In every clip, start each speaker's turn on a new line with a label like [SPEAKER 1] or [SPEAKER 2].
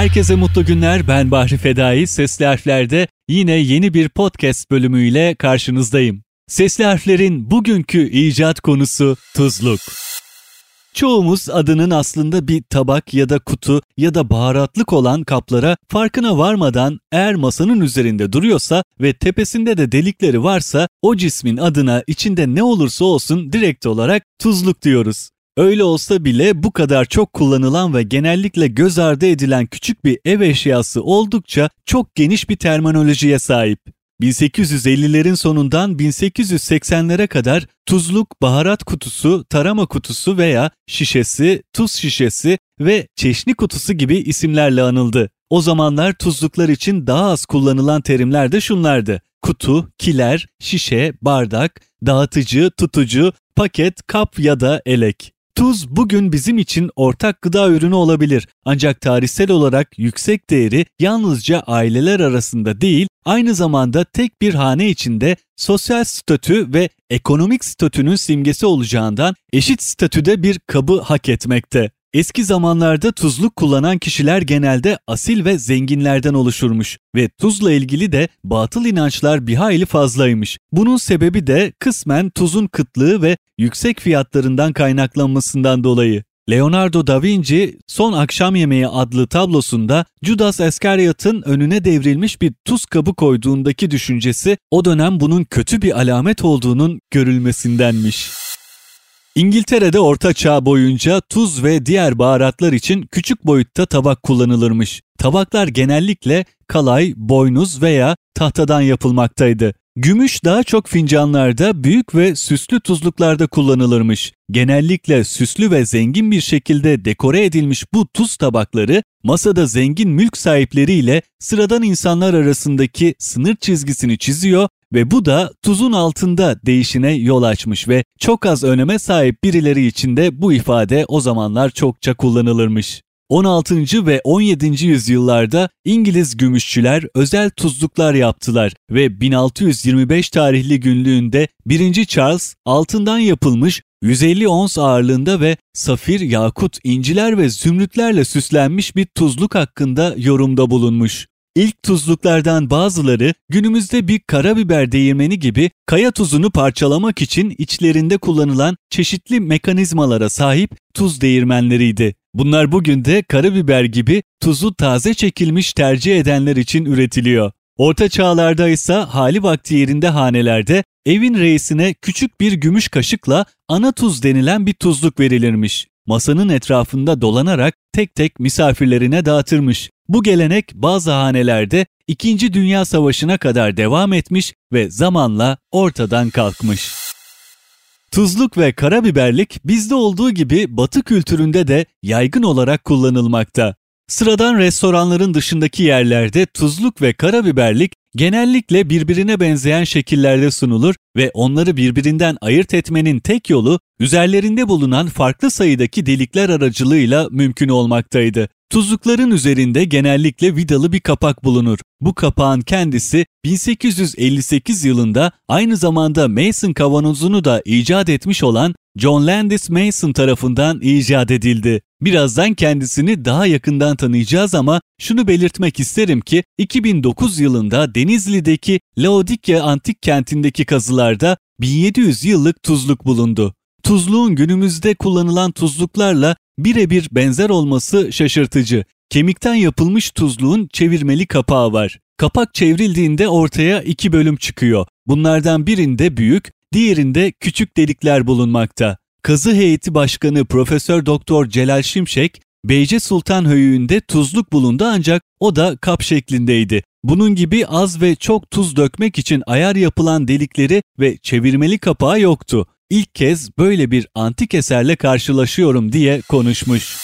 [SPEAKER 1] Herkese mutlu günler. Ben Bahri Fedai. Sesli Harfler'de yine yeni bir podcast bölümüyle karşınızdayım. Sesli Harfler'in bugünkü icat konusu tuzluk. Çoğumuz adının aslında bir tabak ya da kutu ya da baharatlık olan kaplara farkına varmadan eğer masanın üzerinde duruyorsa ve tepesinde de delikleri varsa o cismin adına içinde ne olursa olsun direkt olarak tuzluk diyoruz. Öyle olsa bile bu kadar çok kullanılan ve genellikle göz ardı edilen küçük bir ev eşyası oldukça çok geniş bir terminolojiye sahip. 1850'lerin sonundan 1880'lere kadar tuzluk, baharat kutusu, tarama kutusu veya şişesi, tuz şişesi ve çeşni kutusu gibi isimlerle anıldı. O zamanlar tuzluklar için daha az kullanılan terimler de şunlardı. Kutu, kiler, şişe, bardak, dağıtıcı, tutucu, paket, kap ya da elek. Tuz bugün bizim için ortak gıda ürünü olabilir ancak tarihsel olarak yüksek değeri yalnızca aileler arasında değil aynı zamanda tek bir hane içinde sosyal statü ve ekonomik statünün simgesi olacağından eşit statüde bir kabı hak etmekte. Eski zamanlarda tuzluk kullanan kişiler genelde asil ve zenginlerden oluşurmuş ve tuzla ilgili de batıl inançlar bir hayli fazlaymış. Bunun sebebi de kısmen tuzun kıtlığı ve yüksek fiyatlarından kaynaklanmasından dolayı. Leonardo da Vinci Son Akşam Yemeği adlı tablosunda Judas Iscariot'ın önüne devrilmiş bir tuz kabı koyduğundaki düşüncesi o dönem bunun kötü bir alamet olduğunun görülmesindenmiş. İngiltere'de Orta Çağ boyunca tuz ve diğer baharatlar için küçük boyutta tabak kullanılırmış. Tabaklar genellikle kalay, boynuz veya tahtadan yapılmaktaydı. Gümüş daha çok fincanlarda, büyük ve süslü tuzluklarda kullanılırmış. Genellikle süslü ve zengin bir şekilde dekore edilmiş bu tuz tabakları masada zengin mülk sahipleriyle sıradan insanlar arasındaki sınır çizgisini çiziyor ve bu da tuzun altında değişine yol açmış ve çok az öneme sahip birileri için de bu ifade o zamanlar çokça kullanılırmış. 16. ve 17. yüzyıllarda İngiliz gümüşçüler özel tuzluklar yaptılar ve 1625 tarihli günlüğünde 1. Charles altından yapılmış 150 ons ağırlığında ve safir, yakut, inciler ve zümrütlerle süslenmiş bir tuzluk hakkında yorumda bulunmuş. İlk tuzluklardan bazıları günümüzde bir karabiber değirmeni gibi kaya tuzunu parçalamak için içlerinde kullanılan çeşitli mekanizmalara sahip tuz değirmenleriydi. Bunlar bugün de karabiber gibi tuzu taze çekilmiş tercih edenler için üretiliyor. Orta çağlarda ise hali vakti yerinde hanelerde evin reisine küçük bir gümüş kaşıkla ana tuz denilen bir tuzluk verilirmiş. Masanın etrafında dolanarak tek tek misafirlerine dağıtırmış. Bu gelenek bazı hanelerde 2. Dünya Savaşı'na kadar devam etmiş ve zamanla ortadan kalkmış. Tuzluk ve karabiberlik bizde olduğu gibi batı kültüründe de yaygın olarak kullanılmakta. Sıradan restoranların dışındaki yerlerde tuzluk ve karabiberlik genellikle birbirine benzeyen şekillerde sunulur ve onları birbirinden ayırt etmenin tek yolu üzerlerinde bulunan farklı sayıdaki delikler aracılığıyla mümkün olmaktaydı. Tuzlukların üzerinde genellikle vidalı bir kapak bulunur. Bu kapağın kendisi 1858 yılında aynı zamanda Mason kavanozunu da icat etmiş olan John Landis Mason tarafından icat edildi. Birazdan kendisini daha yakından tanıyacağız ama şunu belirtmek isterim ki 2009 yılında Denizli'deki Laodikya Antik Kenti'ndeki kazılarda 1700 yıllık tuzluk bulundu. Tuzluğun günümüzde kullanılan tuzluklarla birebir benzer olması şaşırtıcı. Kemikten yapılmış tuzluğun çevirmeli kapağı var. Kapak çevrildiğinde ortaya iki bölüm çıkıyor. Bunlardan birinde büyük, diğerinde küçük delikler bulunmakta. Kazı heyeti başkanı Profesör Doktor Celal Şimşek, Beyce Sultan höyüğünde tuzluk bulundu ancak o da kap şeklindeydi. Bunun gibi az ve çok tuz dökmek için ayar yapılan delikleri ve çevirmeli kapağı yoktu. İlk kez böyle bir antik eserle karşılaşıyorum diye konuşmuş.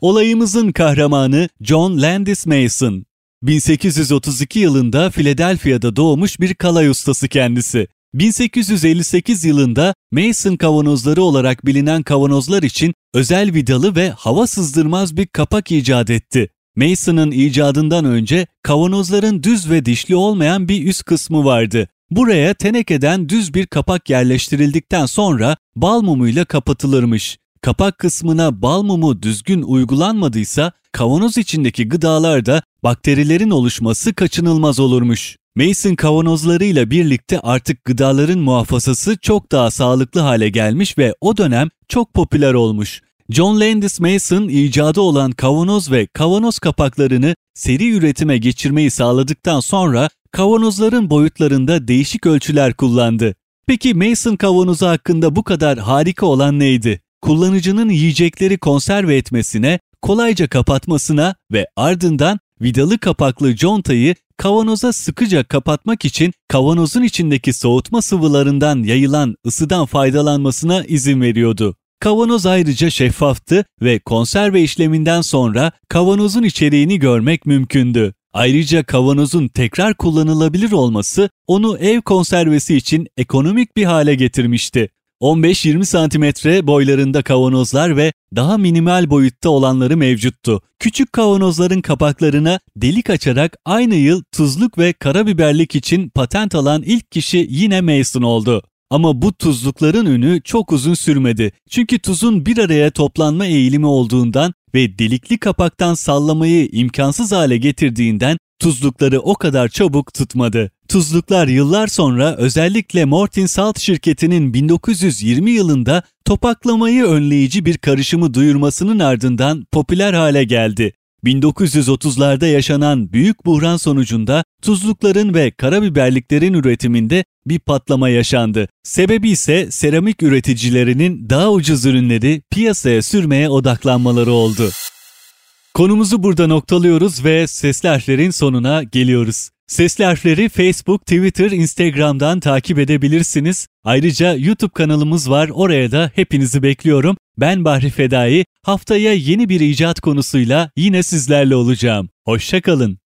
[SPEAKER 1] Olayımızın kahramanı John Landis Mason. 1832 yılında Philadelphia'da doğmuş bir kalay ustası kendisi. 1858 yılında Mason kavanozları olarak bilinen kavanozlar için özel vidalı ve hava sızdırmaz bir kapak icat etti. Mason'ın icadından önce kavanozların düz ve dişli olmayan bir üst kısmı vardı. Buraya tenekeden düz bir kapak yerleştirildikten sonra bal mumuyla kapatılırmış. Kapak kısmına bal mumu düzgün uygulanmadıysa kavanoz içindeki gıdalarda bakterilerin oluşması kaçınılmaz olurmuş. Mason kavanozlarıyla birlikte artık gıdaların muhafazası çok daha sağlıklı hale gelmiş ve o dönem çok popüler olmuş. John Landis Mason icadı olan kavanoz ve kavanoz kapaklarını seri üretime geçirmeyi sağladıktan sonra kavanozların boyutlarında değişik ölçüler kullandı. Peki Mason kavanozu hakkında bu kadar harika olan neydi? Kullanıcının yiyecekleri konserve etmesine, kolayca kapatmasına ve ardından vidalı kapaklı contayı kavanoza sıkıca kapatmak için kavanozun içindeki soğutma sıvılarından yayılan ısıdan faydalanmasına izin veriyordu. Kavanoz ayrıca şeffaftı ve konserve işleminden sonra kavanozun içeriğini görmek mümkündü. Ayrıca kavanozun tekrar kullanılabilir olması onu ev konservesi için ekonomik bir hale getirmişti. 15-20 santimetre boylarında kavanozlar ve daha minimal boyutta olanları mevcuttu. Küçük kavanozların kapaklarına delik açarak aynı yıl tuzluk ve karabiberlik için patent alan ilk kişi yine Mason oldu. Ama bu tuzlukların ünü çok uzun sürmedi. Çünkü tuzun bir araya toplanma eğilimi olduğundan ve delikli kapaktan sallamayı imkansız hale getirdiğinden tuzlukları o kadar çabuk tutmadı. Tuzluklar yıllar sonra özellikle Morton Salt şirketinin 1920 yılında topaklamayı önleyici bir karışımı duyurmasının ardından popüler hale geldi. 1930'larda yaşanan büyük buhran sonucunda tuzlukların ve karabiberliklerin üretiminde bir patlama yaşandı. Sebebi ise seramik üreticilerinin daha ucuz ürünleri piyasaya sürmeye odaklanmaları oldu. Konumuzu burada noktalıyoruz ve sesli harflerin sonuna geliyoruz. Sesli harfleri Facebook, Twitter, Instagram'dan takip edebilirsiniz. Ayrıca YouTube kanalımız var. Oraya da hepinizi bekliyorum. Ben Bahri Fedai. Haftaya yeni bir icat konusuyla yine sizlerle olacağım. Hoşçakalın.